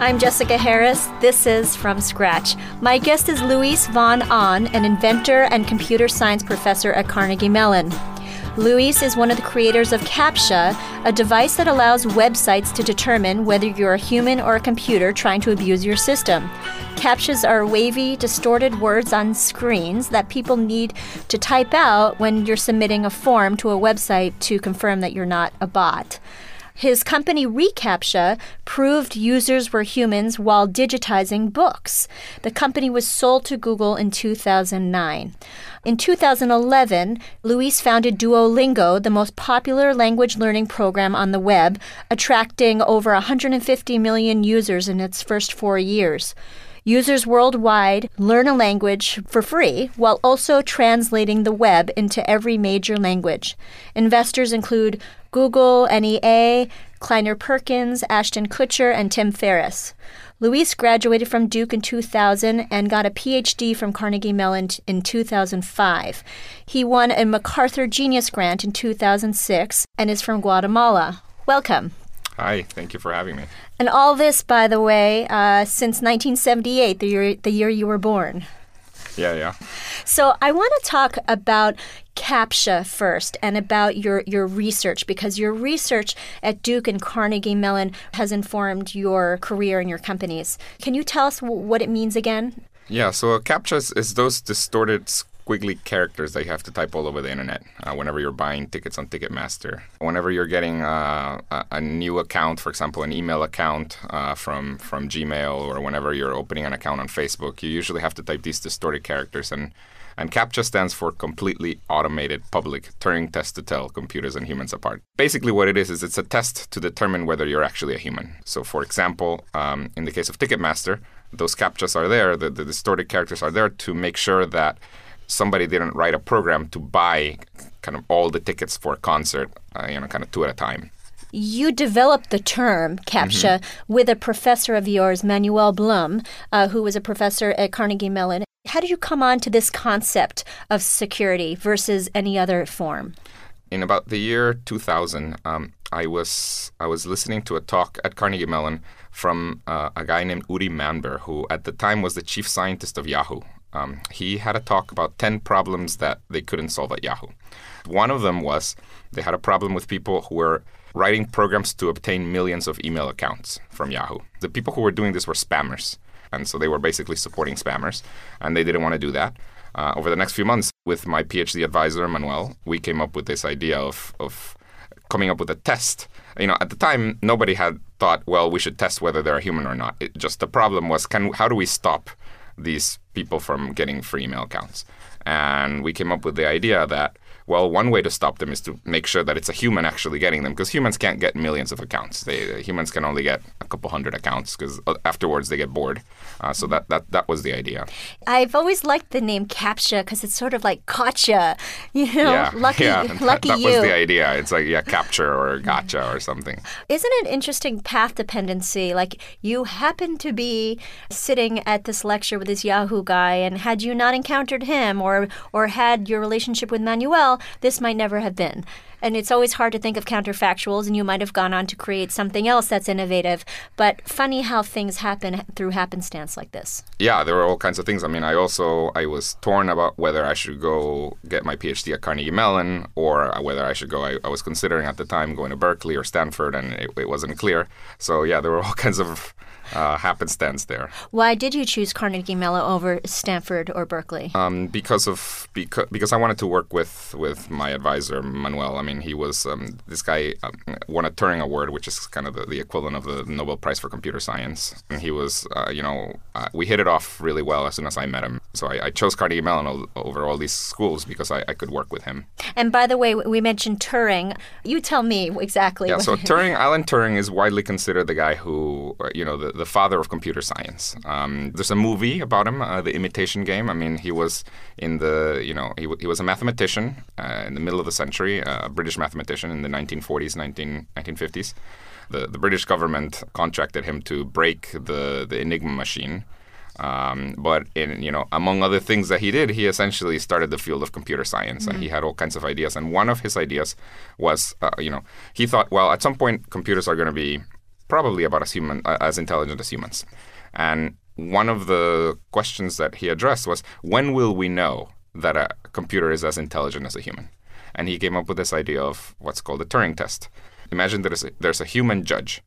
I'm Jessica Harris. This is From Scratch. My guest is Luis von Ahn, an inventor and computer science professor at Carnegie Mellon. Luis is one of the creators of CAPTCHA, a device that allows websites to determine whether you're a human or a computer trying to abuse your system. CAPTCHAs are wavy, distorted words on screens that people need to type out when you're submitting a form to a website to confirm that you're not a bot. His company reCAPTCHA proved users were humans while digitizing books. The company was sold to Google in 2009. In 2011, Luis founded Duolingo, the most popular language learning program on the web, attracting over 150 million users in its first four years. Users worldwide learn a language for free while also translating the web into every major language. Investors include Google, NEA, Kleiner Perkins, Ashton Kutcher, and Tim Ferriss. Luis graduated from Duke in 2000 and got a PhD from Carnegie Mellon in 2005. He won a MacArthur Genius Grant in 2006 and is from Guatemala. Welcome. Hi, thank you for having me. And all this, by the way, uh, since 1978, the year, the year you were born. Yeah, yeah. So I want to talk about CAPTCHA first and about your, your research because your research at Duke and Carnegie Mellon has informed your career and your companies. Can you tell us what it means again? Yeah, so CAPTCHA is, is those distorted squiggly characters that you have to type all over the internet uh, whenever you're buying tickets on Ticketmaster. Whenever you're getting uh, a, new account, for example, an email account uh, from from Gmail, or whenever you're opening an account on Facebook, you usually have to type these distorted characters and. And CAPTCHA stands for Completely Automated Public Turing Test to Tell Computers and Humans Apart. Basically, what it is, is it's a test to determine whether you're actually a human. So, for example, um, in the case of Ticketmaster, those CAPTCHAs are there, the, the distorted characters are there to make sure that somebody didn't write a program to buy kind of all the tickets for a concert, uh, you know, kind of two at a time. You developed the term CAPTCHA mm-hmm. with a professor of yours, Manuel Blum, uh, who was a professor at Carnegie Mellon. How did you come on to this concept of security versus any other form? In about the year 2000, um, I was I was listening to a talk at Carnegie Mellon from uh, a guy named Uri Manber, who at the time was the chief scientist of Yahoo. Um, he had a talk about 10 problems that they couldn't solve at Yahoo. One of them was they had a problem with people who were writing programs to obtain millions of email accounts from Yahoo. The people who were doing this were spammers. And so they were basically supporting spammers, and they didn't want to do that. Uh, over the next few months, with my PhD advisor, Manuel, we came up with this idea of, of coming up with a test. You know, at the time, nobody had thought, well, we should test whether they're human or not. It, just the problem was, can how do we stop these people from getting free email accounts. And we came up with the idea that well, one way to stop them is to make sure that it's a human actually getting them, because humans can't get millions of accounts. They, humans can only get a couple hundred accounts, because uh, afterwards they get bored. Uh, so that, that that was the idea. I've always liked the name CAPTCHA because it's sort of like gotcha. You know, yeah, lucky, yeah. lucky that, you. was the idea. It's like yeah, capture or gotcha or something. Isn't it interesting path dependency? Like you happen to be sitting at this lecture with this Yahoo guy, and had you not encountered him or or had your relationship with Manuel, this might never have been. And it's always hard to think of counterfactuals, and you might have gone on to create something else that's innovative. But funny how things happen through happenstance like this. Yeah, there were all kinds of things. I mean, I also I was torn about whether I should go get my PhD at Carnegie Mellon or whether I should go. I, I was considering at the time going to Berkeley or Stanford, and it, it wasn't clear. So yeah, there were all kinds of uh, happenstance there. Why did you choose Carnegie Mellon over Stanford or Berkeley? Um, because of because because I wanted to work with with my advisor Manuel. I mean, he was um, this guy um, won a Turing Award, which is kind of the, the, equivalent of the Nobel Prize for Computer Science, and he was uh, you know uh, we hit it off really well as soon as I met him. So I, I chose Carnegie Mellon over all these schools because I, I, could work with him. And by the way, we mentioned Turing. You tell me exactly. Yeah. So Turing, Alan Turing, is widely considered the guy who uh, you know the the father of computer science. Um, there's a movie about him, uh, The Imitation Game. I mean, he was in the, you know, he, w- he was a mathematician uh, in the middle of the century, uh, a British mathematician in the 1940s, 19, 1950s. The, the British government contracted him to break the, the Enigma machine. Um, but in you know, among other things that he did, he essentially started the field of computer science, mm-hmm. and he mm-hmm. had all kinds of ideas. And one of his ideas was, uh, you know, he thought, well, at some point, computers are going to be probably about as human uh, as intelligent as humans. And one of the questions that he addressed was, when will we know that a computer is as intelligent as a human? And he came up with this idea of what's called the Turing test. Imagine there's a, there's a human judge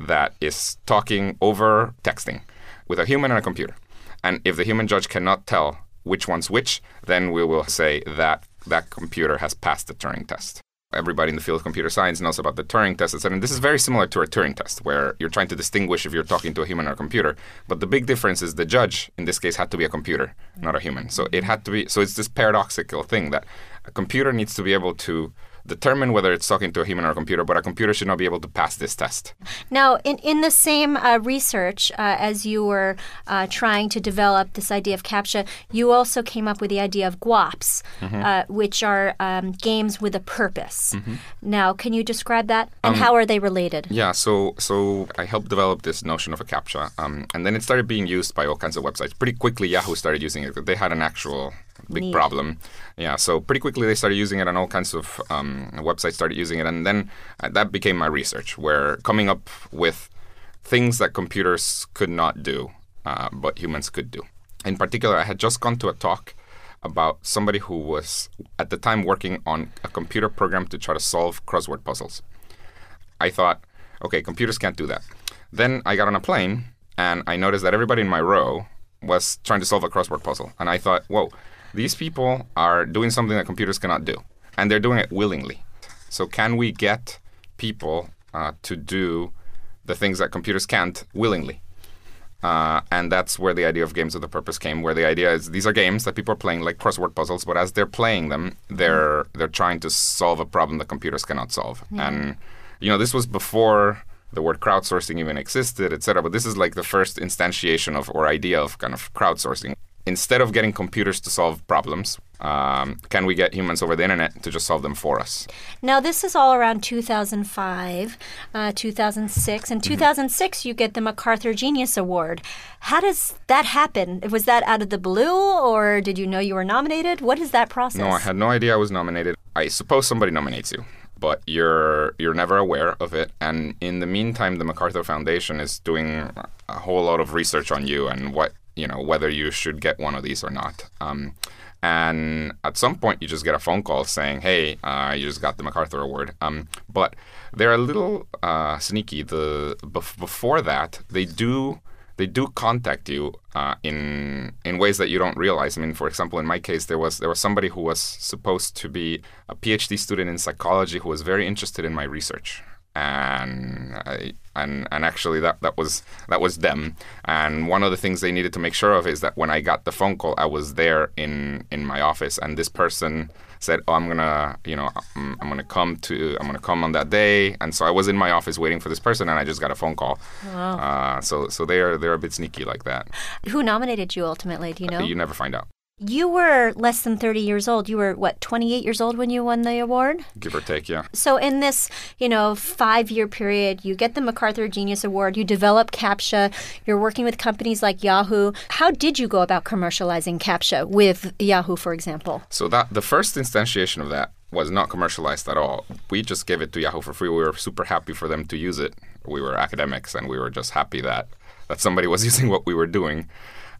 that is talking over texting with a human and a computer. And if the human judge cannot tell which one's which, then we will say that that computer has passed the Turing test. Everybody in the field of computer science knows about the Turing test. And this is very similar to a Turing test, where you're trying to distinguish if you're talking to a human or a computer. But the big difference is the judge, in this case, had to be a computer, not a human. So it had to be. So it's this paradoxical thing that a computer needs to be able to determine whether it's talking to a human or a computer, but a computer should not be able to pass this test. Now, in, in the same uh, research, uh, as you were uh, trying to develop this idea of CAPTCHA, you also came up with the idea of GWAPs, mm-hmm. Uh, which are um, games with a purpose. Mm-hmm. Now, can you describe that? And um, how are they related? Yeah, so so I helped develop this notion of a CAPTCHA, um, and then it started being used by all kinds of websites. Pretty quickly, Yahoo started using it. They had an actual big Neat. problem. Yeah, so pretty quickly they started using it, and all kinds of um, websites started using it, and then uh, that became my research, where coming up with things that computers could not do, uh, but humans could do. In particular, I had just gone to a talk about somebody who was at the time working on a computer program to try to solve crossword puzzles. I thought, okay, computers can't do that. Then I got on a plane and I noticed that everybody in my row was trying to solve a crossword puzzle. And I thought, whoa, these people are doing something that computers cannot do, and they're doing it willingly. So, can we get people uh, to do the things that computers can't willingly? Uh, and that's where the idea of games with a purpose came. Where the idea is these are games that people are playing like crossword puzzles, but as they're playing them, they're they're trying to solve a problem that computers cannot solve. Yeah. And you know, this was before the word crowdsourcing even existed, etc. But this is like the first instantiation of or idea of kind of crowdsourcing instead of getting computers to solve problems, um, can we get humans over the internet to just solve them for us? Now, this is all around 2005, uh, 2006. In mm-hmm. 2006, you get the MacArthur Genius Award. How does that happen? Was that out of the blue, or did you know you were nominated? What is that process? No, I had no idea I was nominated. I suppose somebody nominates you but you're you're never aware of it. And in the meantime, the MacArthur Foundation is doing a whole lot of research on you and what you know whether you should get one of these or not. Um, and at some point, you just get a phone call saying, "Hey, uh, you just got the MacArthur Award." Um, but they're a little uh, sneaky. The bef- before that, they do they do contact you uh, in in ways that you don't realize. I mean, for example, in my case, there was there was somebody who was supposed to be a PhD student in psychology who was very interested in my research, and I, and and actually that that was that was them. And one of the things they needed to make sure of is that when I got the phone call, I was there in in my office, and this person said, "Oh, I'm gonna, you know, I'm, I'm, gonna come to, I'm gonna come on that day." And so I was in my office waiting for this person, and I just got a phone call. Wow. Uh, so so they're they're a bit sneaky like that. Who nominated you ultimately? Do you know? You never find out. You were less than 30 years old. You were, what, 28 years old when you won the award? Give or take, yeah. So, in this, you know, five year period, you get the MacArthur Genius Award, you develop CAPTCHA, you're working with companies like Yahoo. How did you go about commercializing CAPTCHA with Yahoo, for example? So, that the first instantiation of that was not commercialized at all. We just gave it to Yahoo for free. We were super happy for them to use it. We were academics and we were just happy that, that somebody was using what we were doing.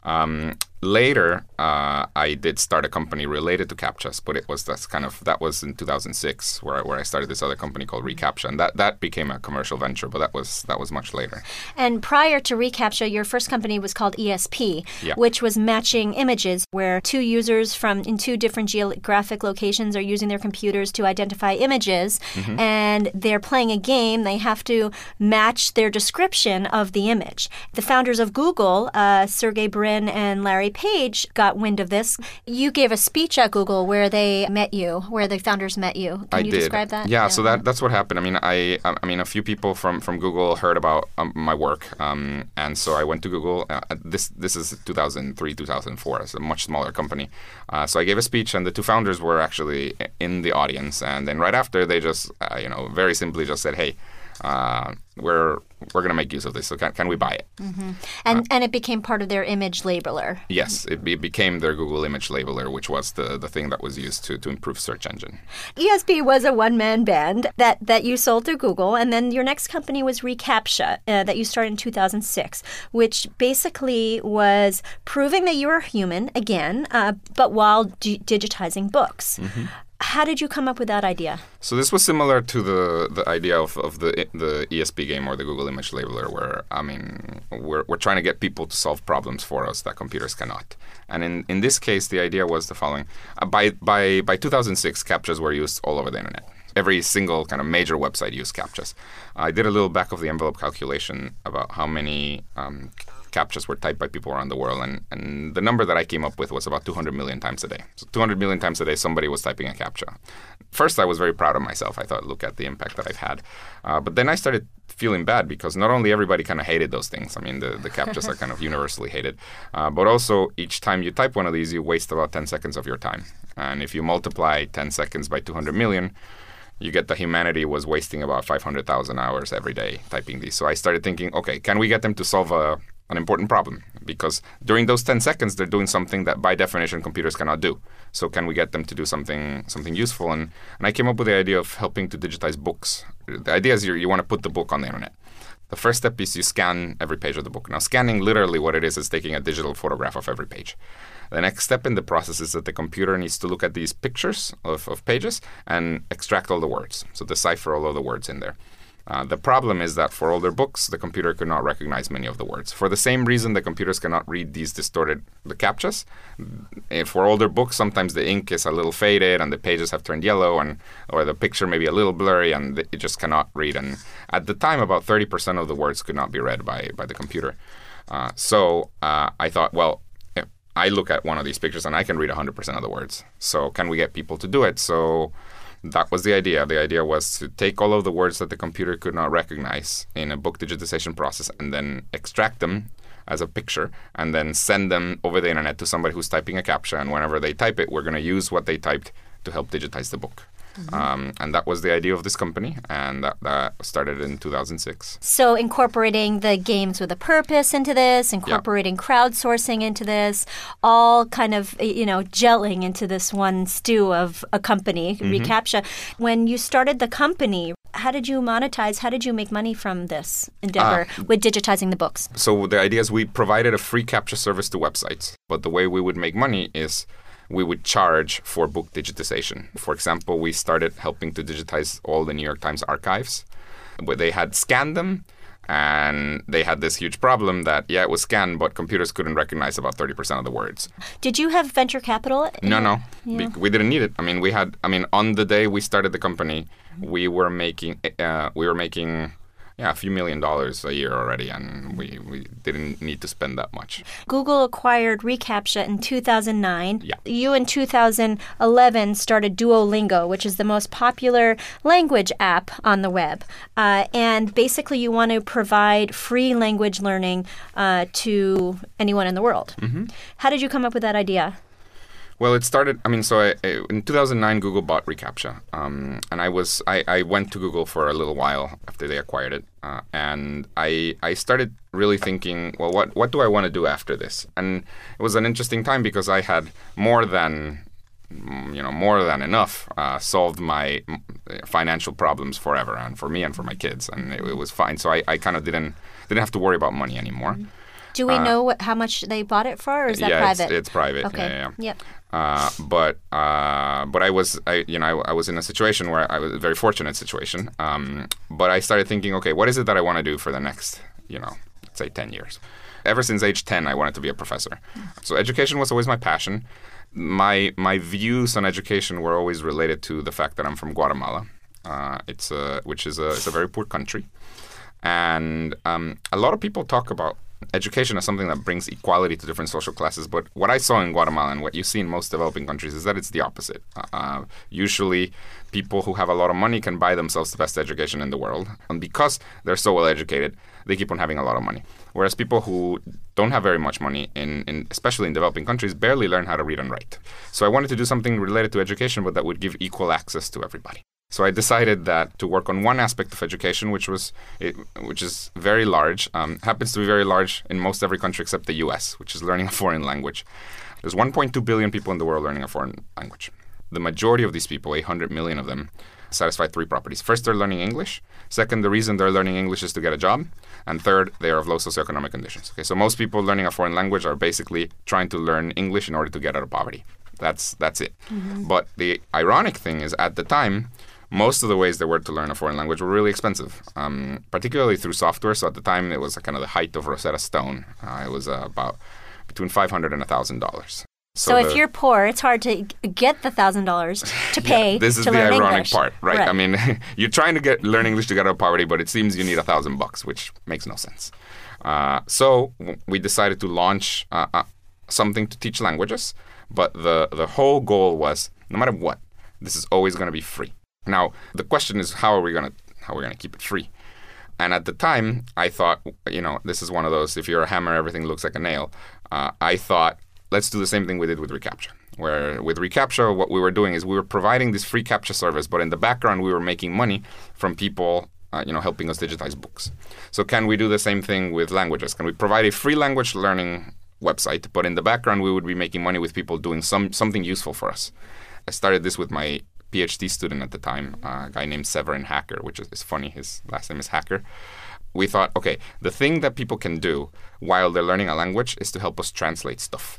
Um, later, uh, I did start a company related to CAPTCHAs, but it was that's kind of that was in 2006 where I, where I started this other company called ReCAPTCHA, and that, that became a commercial venture, but that was that was much later. And prior to ReCAPTCHA, your first company was called ESP, yeah. which was matching images, where two users from in two different geographic locations are using their computers to identify images, mm-hmm. and they're playing a game. They have to match their description of the image. The founders of Google, uh, Sergey Brin and Larry Page got wind of this. You gave a speech at Google where they met you, where the founders met you. Can I you did. describe that? Yeah, yeah, so that that's what happened. I mean, I I mean, a few people from from Google heard about um, my work, um, and so I went to Google. Uh, this this is 2003, 2004. It's a much smaller company. Uh, so I gave a speech, and the two founders were actually in the audience. And then right after, they just uh, you know very simply just said, "Hey." Uh, we're we're going to make use of this. So can, can we buy it? And and it became part of their image labeler. Yes, it, be, became their Google Image Labeler, which was the, the thing that was used to, to improve search engine. ESP was a one man band that, that you sold to Google, and then your next company was Recaptcha uh, that you started in 2006, which basically was proving that you were human again, uh, but while d- digitizing books. How did you come up with that idea? So this was similar to the, the idea of, of the the ESP game or the Google Image Labeler, where I mean we're, we're trying to get people to solve problems for us that computers cannot. And in, in this case, the idea was the following: uh, by by by 2006, captchas were used all over the internet. Every single kind of major website used captchas. I did a little back of the envelope calculation about how many um, captchas were typed by people around the world, and, and the number that I came up with was about 200 million times a day. So 200 million times a day, somebody was typing a captcha. First, I was very proud of myself. I thought, look at the impact that I've had. Uh, but then I started feeling bad because not only everybody kind of hated those things. I mean, the, the captchas are kind of universally hated, uh, but also each time you type one of these, you waste about 10 seconds of your time. And if you multiply 10 seconds by 200 million, you get that humanity was wasting about 500,000 hours every day typing these. So I started thinking, okay, can we get them to solve a, an important problem? Because during those 10 seconds, they're doing something that by definition computers cannot do. So can we get them to do something something useful? And, and I came up with the idea of helping to digitize books. The idea is you, you want to put the book on the internet. The first step is you scan every page of the book. Now, scanning literally what it is is taking a digital photograph of every page. The next step in the process is that the computer needs to look at these pictures of, of pages and extract all the words, so decipher all of the words in there. Uh, the problem is that for older books, the computer could not recognize many of the words. For the same reason, the computers cannot read these distorted the captchas. Eh, For older books, sometimes the ink is a little faded and the pages have turned yellow, and or the picture may be a little blurry, and it just cannot read. And at the time, about 30% of the words could not be read by by the computer. Uh, so uh, I thought, well, I look at one of these pictures and I can read 100% of the words. So can we get people to do it? So that was the idea. The idea was to take all of the words that the computer could not recognize in a book digitization process and then extract them as a picture and then send them over the internet to somebody who's typing a captcha. And whenever they type it, we're going to use what they typed to help digitize the book. Mm-hmm. Um, and that was the idea of this company, and that, that started in 2006. So, incorporating the games with a purpose into this, incorporating crowdsourcing into this, all kind of, you know, gelling into this one stew of a company, mm-hmm. Recaptcha. When you started the company, how did you monetize? How did you make money from this endeavor uh, with digitizing the books? So the idea is we provided a free captcha service to websites, but the way we would make money is we would charge for book digitization. For example, we started helping to digitize all the New York Times archives, where they had scanned them. And they had this huge problem that, yeah, it was scanned, but computers couldn't recognize about 30% of the words. Did you have venture capital? No, no. Be- we didn't need it. I mean, we had. I mean, on the day we started the company, we were making. Uh, we were making. Yeah, a few million dollars a year already, and we, we didn't need to spend that much. Google acquired Recaptcha in 2009. Yeah. You in 2011 started Duolingo, which is the most popular language app on the web. Uh, and basically, you want to provide free language learning uh, to anyone in the world. How did you come up with that idea? Well, it started. I mean, so I, I, in 2009, Google bought Recaptcha, um, and I was I, I went to Google for a little while after they acquired it, uh, and I I started really thinking, well, what what do I want to do after this? And it was an interesting time because I had more than mm, you know more than enough uh, solved my mm, financial problems forever, and for me and for my kids, and it, it was fine. So I, I kind of didn't didn't have to worry about money anymore. Do we know what, how much they bought it for, or is that Uh, yeah, private? It's, it's private. okay. Yeah, yeah. Yep. Uh, but uh, but I was I you know I, I was in a situation where I was a very fortunate situation. Um, but I started thinking, okay, what is it that I want to do for the next you know let's say ten years? Ever since age ten, I wanted to be a professor. So education was always my passion. My my views on education were always related to the fact that I'm from Guatemala. Uh, it's a which is a it's a very poor country, and um, a lot of people talk about education is something that brings equality to different social classes. But what I saw in Guatemala and what you see in most developing countries is that it's the opposite. Uh, usually, people who have a lot of money can buy themselves the best education in the world, and because they're so well educated, they keep on having a lot of money. Whereas people who don't have very much money, in, in especially in developing countries, barely learn how to read and write. So I wanted to do something related to education, but that would give equal access to everybody. So I decided that to work on one aspect of education, which was it, which is very large, um, happens to be very large in most every country except the U.S., which is learning a foreign language. There's 1.2 billion people in the world learning a foreign language. The majority of these people, 800 million of them, satisfy three properties. First, they're learning English. Second, the reason they're learning English is to get a job. And third, they are of low socioeconomic conditions. Okay, so most people learning a foreign language are basically trying to learn English in order to get out of poverty. That's that's it. But the ironic thing is, at the time, most of the ways there were to learn a foreign language were really expensive, um, particularly through software. So at the time, it was kind of the height of Rosetta Stone. Uh, it was uh, about between five hundred and a thousand dollars. So, if you're poor, it's hard to get the thousand dollars to pay yeah, this is to the ironic English. part, right? I mean, you're trying to get learn English to get out of poverty, but it seems you need a thousand bucks, which makes no sense. Uh, so we decided to launch uh, uh, something to teach languages, but the the whole goal was no matter what, this is always going to be free. Now the question is, how are we going to how are we going to keep it free? And at the time, I thought, you know, this is one of those. If you're a hammer, everything looks like a nail. Uh, I thought, let's do the same thing we did with reCAPTCHA. Where with reCAPTCHA, what we were doing is we were providing this free captcha service, but in the background, we were making money from people, uh, you know, helping us digitize books. So can we do the same thing with languages? Can we provide a free language learning website, but in the background, we would be making money with people doing some something useful for us? I started this with my PhD student at the time, a guy named Severin Hacker, which is, is funny. His last name is Hacker. We thought, okay, the thing that people can do while they're learning a language is to help us translate stuff.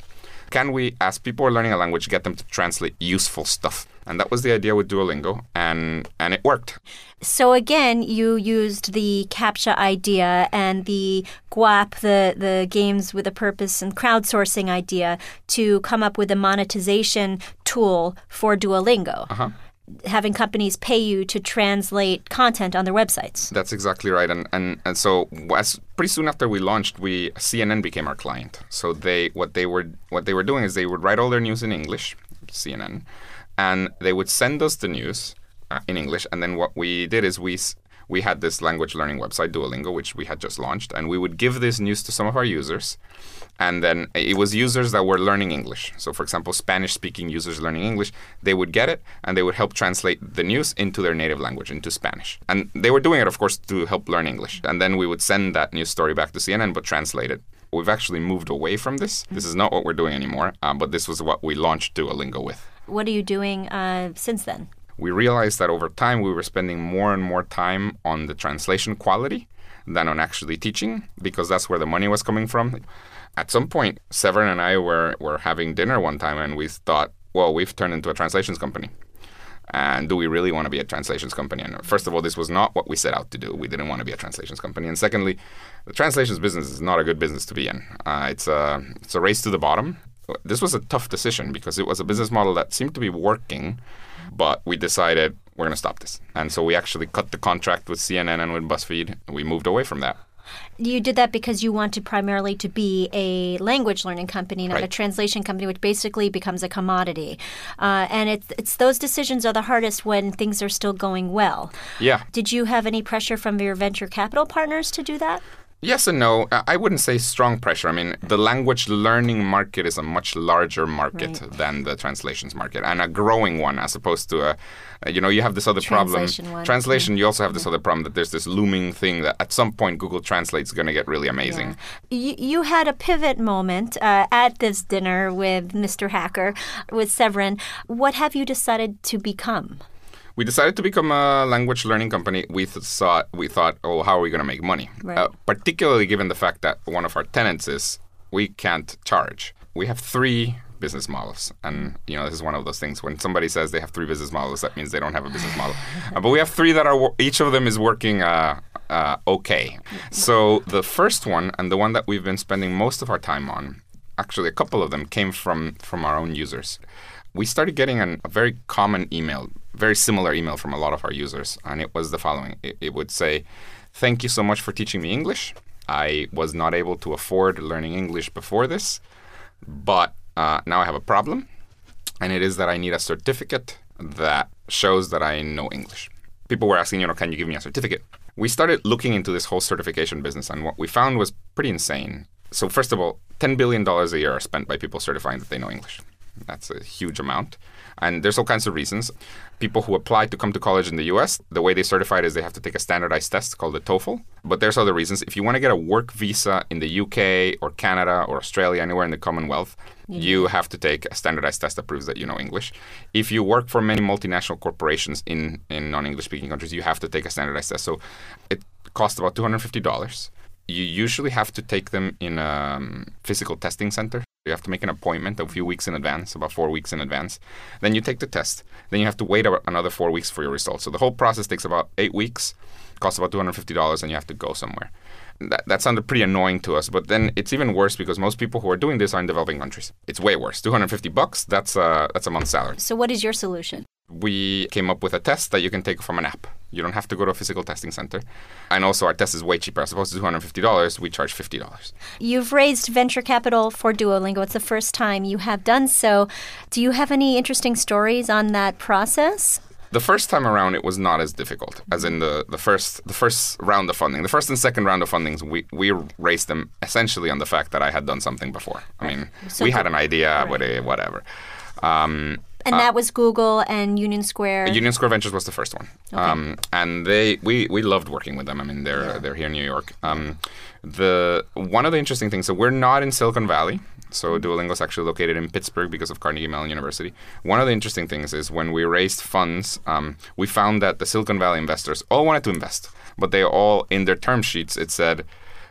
Can we, as people are learning a language, get them to translate useful stuff? And that was the idea with Duolingo, and and it worked. So again, you used the CAPTCHA idea and the GWAP, the the games with a purpose and crowdsourcing idea to come up with a monetization tool for Duolingo. Uh-huh. Having companies pay you to translate content on their websites. That's exactly right. And and, and so as pretty soon after we launched, we CNN became our client. So they what they were what they were doing is they would write all their news in English, CNN, and they would send us the news uh, in English. And then what we did is we we had this language learning website Duolingo, which we had just launched, and we would give this news to some of our users. And then it was users that were learning English. So, for example, Spanish speaking users learning English, they would get it and they would help translate the news into their native language, into Spanish. And they were doing it, of course, to help learn English. And then we would send that news story back to CNN, but translate it. We've actually moved away from this. This is not what we're doing anymore, um, but this was what we launched Duolingo with. What are you doing uh, since then? We realized that over time we were spending more and more time on the translation quality than on actually teaching because that's where the money was coming from. At some point, Severin and I were, were having dinner one time and we thought, well, we've turned into a translations company. And do we really want to be a translations company? And first of all, this was not what we set out to do. We didn't want to be a translations company. And secondly, the translations business is not a good business to be in. Uh, it's, a, it's a race to the bottom. This was a tough decision because it was a business model that seemed to be working, but we decided we're going to stop this. And so we actually cut the contract with CNN and with BuzzFeed. And we moved away from that. You did that because you wanted primarily to be a language learning company, not a translation company, which basically becomes a commodity. Uh, and it's, it's those decisions are the hardest when things are still going well. Yeah. Did you have any pressure from your venture capital partners to do that? Yes and no. I wouldn't say strong pressure. I mean, the language learning market is a much larger market Right. than the translations market and a growing one as opposed to a, you know, you have this other Translation problem. one, Translation, you also have this other problem that there's this looming thing that at some point Google Translate's is going to get really amazing. You, you had a pivot moment uh, at this dinner with Mr. Hacker, with Severin. What have you decided to become? We decided to become a language learning company. We th- thought, we thought, oh, how are we going to make money? Right. Uh, particularly given the fact that one of our tenants is we can't charge. We have three business models, and you know this is one of those things. When somebody says they have three business models, that means they don't have a business model. Uh, but we have three that are each of them is working. Uh, uh, okay, so the first one and the one that we've been spending most of our time on, actually a couple of them came from from our own users. We started getting an, a very common email, very similar email from a lot of our users, and it was the following. It, it would say, "Thank you so much for teaching me English. I was not able to afford learning English before this, but uh, now I have a problem, and it is that I need a certificate that shows that I know English. People were asking, you know, can you give me a certificate? We started looking into this whole certification business, and what we found was pretty insane. So, first of all, $10 billion a year are spent by people certifying that they know English. That's a huge amount. And there's all kinds of reasons. People who apply to come to college in the US, the way they certify it is they have to take a standardized test called the TOEFL. But there's other reasons. If you want to get a work visa in the UK or Canada or Australia, anywhere in the Commonwealth, you have to take a standardized test that proves that you know English. If you work for many multinational corporations in, in non English speaking countries, you have to take a standardized test. So it costs about $250 you usually have to take them in a um, physical testing center. You have to make an appointment a few weeks in advance, about four weeks in advance. Then you take the test. Then you have to wait another four weeks for your results. So the whole process takes about eight weeks, costs about $250, and you have to go somewhere. That, that sounded pretty annoying to us, but then it's even worse because most people who are doing this are in developing countries. It's way worse. 250 bucks, that's a, that's a month's salary. So what is your solution? We came up with a test that you can take from an app. You don't have to go to a physical testing center. And also, our test is way cheaper. As opposed to $250, we charge $50. You've raised venture capital for Duolingo. It's the first time you have done so. Do you have any interesting stories on that process? The first time around, it was not as difficult as in the, the first the first round of funding. The first and second round of fundings, we, we raised them essentially on the fact that I had done something before. I mean, so we had an idea, right. whatever. Um, and uh, that was Google and Union Square. Union Square Ventures was the first one, okay. um, and they we, we loved working with them. I mean, they're yeah. they're here in New York. Um, the one of the interesting things, so we're not in Silicon Valley. So Duolingo is actually located in Pittsburgh because of Carnegie Mellon University. One of the interesting things is when we raised funds, um, we found that the Silicon Valley investors all wanted to invest, but they all in their term sheets it said,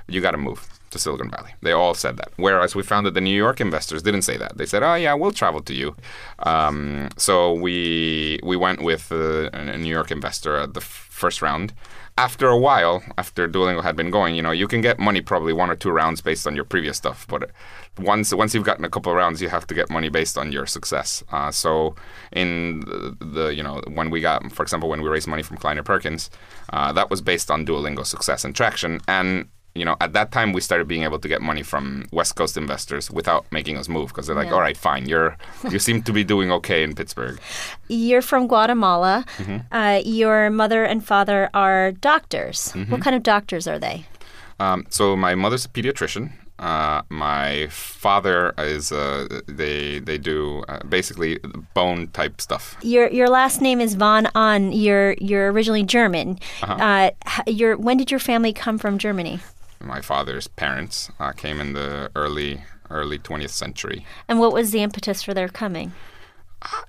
"You got to move." To Silicon Valley. They all said that. Whereas we found that the New York investors didn't say that. They said, "Oh yeah, we'll travel to you." Um, so we we went with uh, a New York investor at the f- first round. After a while, after Duolingo had been going, you know, you can get money probably one or two rounds based on your previous stuff. But once once you've gotten a couple of rounds, you have to get money based on your success. Uh, so in the, the, you know when we got, for example, when we raised money from Kleiner Perkins, uh, that was based on Duolingo success and traction. And you know, at that time we started being able to get money from West Coast investors without making us move because they're like, yeah. all right, fine, you're you seem to be doing okay in Pittsburgh. You're from Guatemala. Mm-hmm. Uh, your mother and father are doctors. Mm-hmm. What kind of doctors are they? Um, so my mother's a pediatrician. Uh, my father is uh, they they do uh, basically bone type stuff. Your your last name is von Ahn. You're you're originally German. Uh-huh. Uh, your when did your family come from Germany? My father's parents uh, came in the early early 20th century. And what was the impetus for their coming?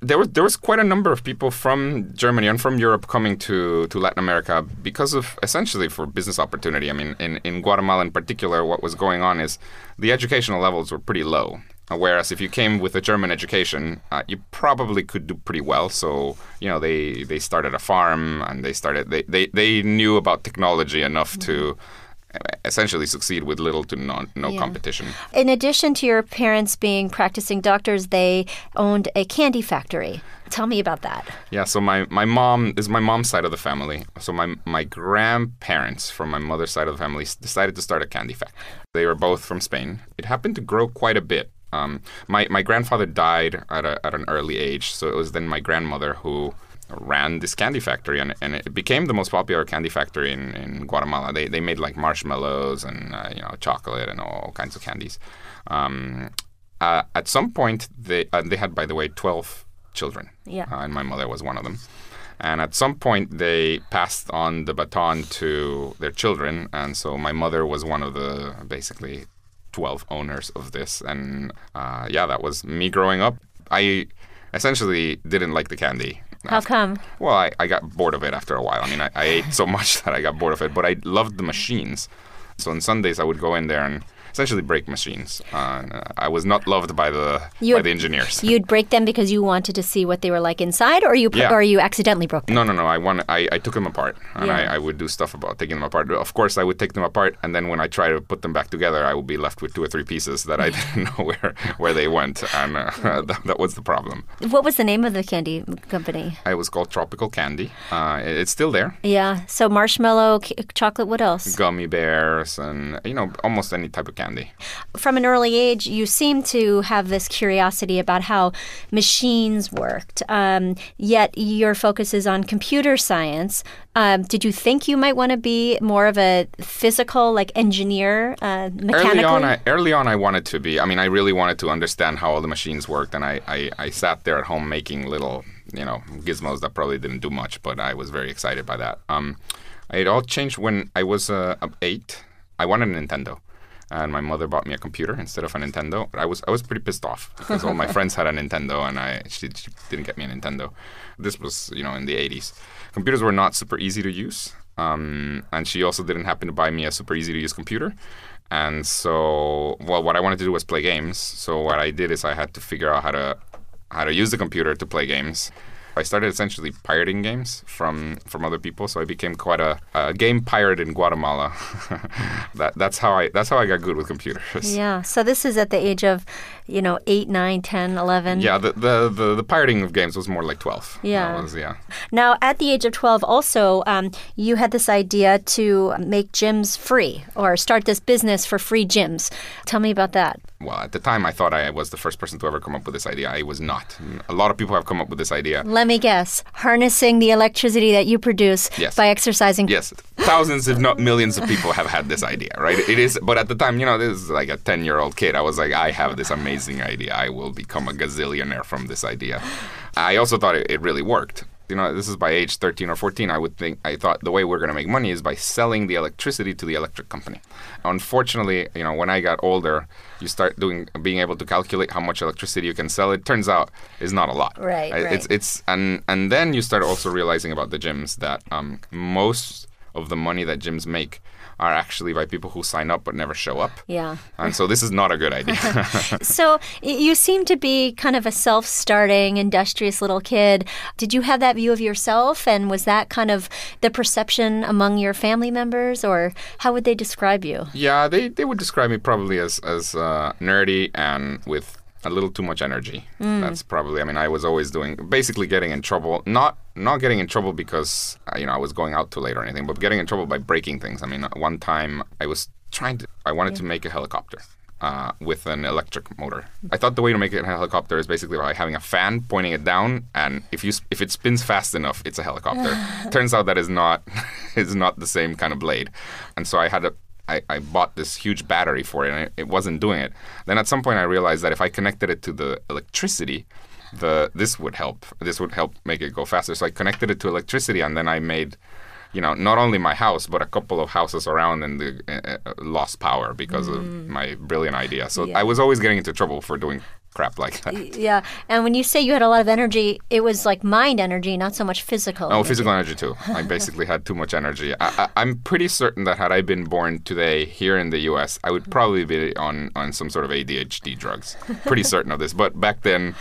There was there was quite a number of people from Germany and from Europe coming to, to Latin America because of essentially for business opportunity. I mean, in, in Guatemala in particular, what was going on is the educational levels were pretty low. Whereas if you came with a German education, uh, you probably could do pretty well. So you know they, they started a farm and they started they, they, they knew about technology enough mm-hmm. to essentially succeed with little to no, no yeah. competition. In addition to your parents being practicing doctors, they owned a candy factory. Tell me about that. Yeah, so my, my mom is my mom's side of the family. So my my grandparents from my mother's side of the family decided to start a candy factory. They were both from Spain. It happened to grow quite a bit. Um, my my grandfather died at a, at an early age, so it was then my grandmother who ran this candy factory, and, and it became the most popular candy factory in, in Guatemala. They, they made like marshmallows and uh, you know chocolate and all kinds of candies. Um, uh, at some point, they uh, they had, by the way, twelve children, yeah, uh, and my mother was one of them. And at some point, they passed on the baton to their children, and so my mother was one of the basically 12 owners of this. And uh, yeah, that was me growing up. I essentially didn't like the candy. How come? Well, I, I got bored of it after a while. I mean, I, I ate so much that I got bored of it, but I loved the machines. So on Sundays, I would go in there and essentially break machines. Uh, I was not loved by the you by the engineers. You'd break them because you wanted to see what they were like inside, or you yeah. or you accidentally broke them. No, no, no. I want I, I took them apart, and yeah. I, I, would do stuff about taking them apart. Of course, I would take them apart, and then when I try to put them back together, I would be left with two or three pieces that I didn't know where where they went, and uh, that, that, was the problem. What was the name of the candy company? It was called Tropical Candy. Uh, it's still there. Yeah. So marshmallow, c- chocolate. What else? Gummy bears, and you know almost any type of candy candy. From an early age, you seem to have this curiosity about how machines worked. Um, yet your focus is on computer science. Um, did you think you might want to be more of a physical, like engineer, uh? Early on, I, early on, I wanted to be. I mean, I really wanted to understand how all the machines worked, and I, I, I sat there at home making little, you know, gizmos that probably didn't do much, but I was very excited by that. Um, it all changed when I was uh, eight. I wanted a Nintendo and my mother bought me a computer instead of a Nintendo. I was I was pretty pissed off because all my friends had a Nintendo and I she, she, didn't get me a Nintendo. This was you know in the 80s. Computers were not super easy to use, um, and she also didn't happen to buy me a super easy to use computer. And so, well, what I wanted to do was play games. So what I did is I had to figure out how to how to use the computer to play games. I started essentially pirating games from from other people, so I became quite a, a game pirate in Guatemala. that that's how I that's how I got good with computers. Yeah. So this is at the age of, you know, 8, 9, 10, 11. Yeah, the the, the, the pirating of games was more like 12. Yeah. Was, yeah. Now, at the age of 12 also, um, you had this idea to make gyms free or start this business for free gyms. Tell me about that well, at the time, I thought I was the first person to ever come up with this idea. I was not. A lot of people have come up with this idea. Let me guess. Harnessing the electricity that you produce yes. by exercising. Yes. Thousands, if not millions, of people have had this idea, right? It is, but at the time, you know, this is like a 10 year old kid. I was like, I have this amazing idea. I will become a gazillionaire from this idea. I also thought it, it really worked you know, this is by age 13 or 14, I would think, I thought the way we're going to make money is by selling the electricity to the electric company. Unfortunately, you know, when I got older, you start doing, being able to calculate how much electricity you can sell. It turns out is not a lot. Right. right. It's, it's, and, and then you start also realizing about the gyms that um, most of the money that gyms make are actually by people who sign up but never show up. Yeah. And so this is not a good idea. so you seem to be kind of a self starting, industrious little kid. Did you have that view of yourself? And was that kind of the perception among your family members? Or how would they describe you? Yeah, they, they would describe me probably as, as uh, nerdy and with a little too much energy. Mm. That's probably. I mean, I was always doing basically getting in trouble. Not not getting in trouble because uh, you know I was going out too late or anything, but getting in trouble by breaking things. I mean, one time I was trying to. I wanted yeah. to make a helicopter. Uh, with an electric motor. I thought the way to make it a helicopter is basically by having a fan pointing it down, and if you if it spins fast enough, it's a helicopter. Turns out that is not is not the same kind of blade, and so I had a I, I bought this huge battery for it and it, wasn't doing it. Then at some point I realized that if I connected it to the electricity, the this would help. This would help make it go faster. So I connected it to electricity and then I made you know, not only my house, but a couple of houses around and the, uh, uh lost power because mm. of my brilliant idea. So yeah. I was always getting into trouble for doing crap like that. Yeah, and when you say you had a lot of energy, it was like mind energy, not so much physical. No, energy. physical energy too. I basically had too much energy. I, am pretty certain that had I been born today here in the U.S., I would probably be on on some sort of ADHD drugs. Pretty certain of this. But back then.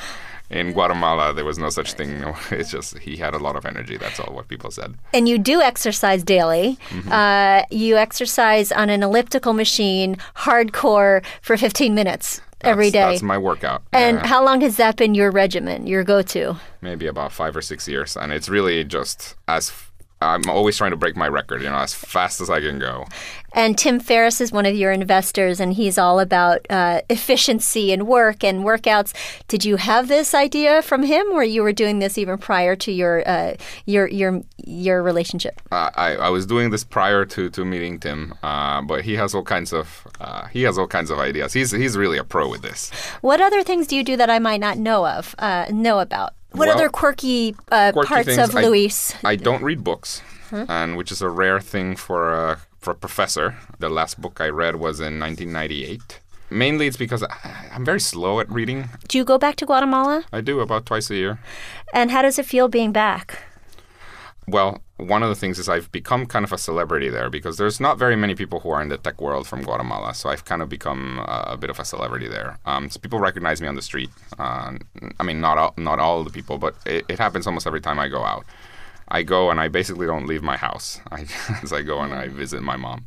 In Guatemala, there was no such thing. It's just he had a lot of energy. That's all what people said. And you do exercise daily. Mm-hmm. Uh, you exercise on an elliptical machine, hardcore, for 15 minutes every day. That's my workout. And yeah. how long has that been your regimen, your go-to? Maybe about five or six years, and it's really just as I'm always trying to break my record, you know, as fast as I can go. And Tim Ferriss is one of your investors, and he's all about uh, efficiency and work and workouts. Did you have this idea from him, or you were doing this even prior to your uh, your your your relationship? Uh, I, I was doing this prior to, to meeting Tim, uh, but he has all kinds of uh, he has all kinds of ideas. He's he's really a pro with this. What other things do you do that I might not know of uh, know about? What well, other quirky, uh, quirky parts of Luis? I, I don't read books, huh? and which is a rare thing for a for a professor. The last book I read was in 1998. Mainly, it's because I, I'm very slow at reading. Do you go back to Guatemala? I do about twice a year. And how does it feel being back? Well, one of the things is I've become kind of a celebrity there because there's not very many people who are in the tech world from Guatemala. So I've kind of become a bit of a celebrity there. Um, so people recognize me on the street. Uh, I mean, not all, not all the people, but it, it, happens almost every time I go out. I go and I basically don't leave my house as I go and I visit my mom.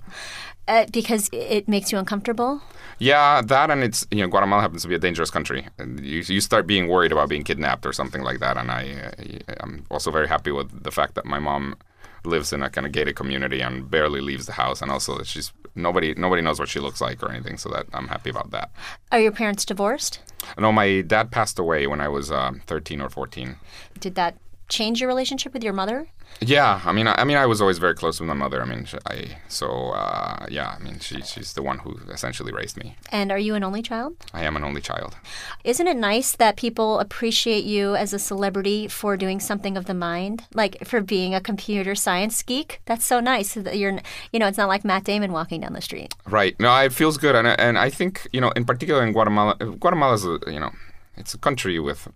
Uh, because it makes you uncomfortable? Yeah, that and it's you know Guatemala happens to be a dangerous country. You you start being worried about being kidnapped or something like that. And I uh, I'm also very happy with the fact that my mom lives in a kind of gated community and barely leaves the house, and also that she's nobody nobody knows what she looks like or anything. So that I'm happy about that. Are your parents divorced? No, my dad passed away when I was uh, 13 or 14. Did that change your relationship with your mother? Yeah, I mean, I, I mean, I was always very close with my mother. I mean, I so uh, yeah, I mean, she she's the one who essentially raised me. And are you an only child? I am an only child. Isn't it nice that people appreciate you as a celebrity for doing something of the mind, like for being a computer science geek? That's so nice that you're, you know, it's not like Matt Damon walking down the street. Right. No, it feels good, and and I think you know, in particular in Guatemala, Guatemala's a, you know, it's a country with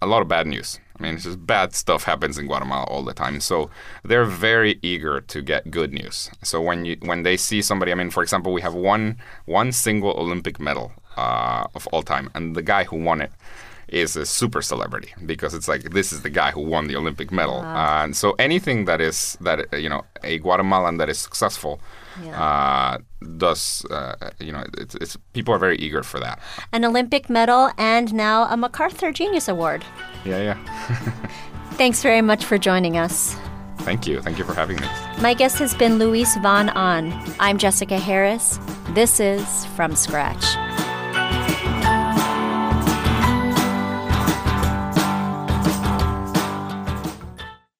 a lot of bad news. I mean, it's just bad stuff happens in Guatemala all the time. So they're very eager to get good news. So when you when they see somebody, I mean, for example, we have one one single Olympic medal uh, of all time, and the guy who won it is a super celebrity because it's like this is the guy who won the Olympic medal. Uh, and so anything that is that you know a Guatemalan that is successful uh, does uh, you know it's, it's people are very eager for that. An Olympic medal and now a MacArthur Genius Award. Yeah, yeah. Thanks very much for joining us. Thank you. Thank you for having me. My guest has been Luis Von Ahn. I'm Jessica Harris. This is From Scratch.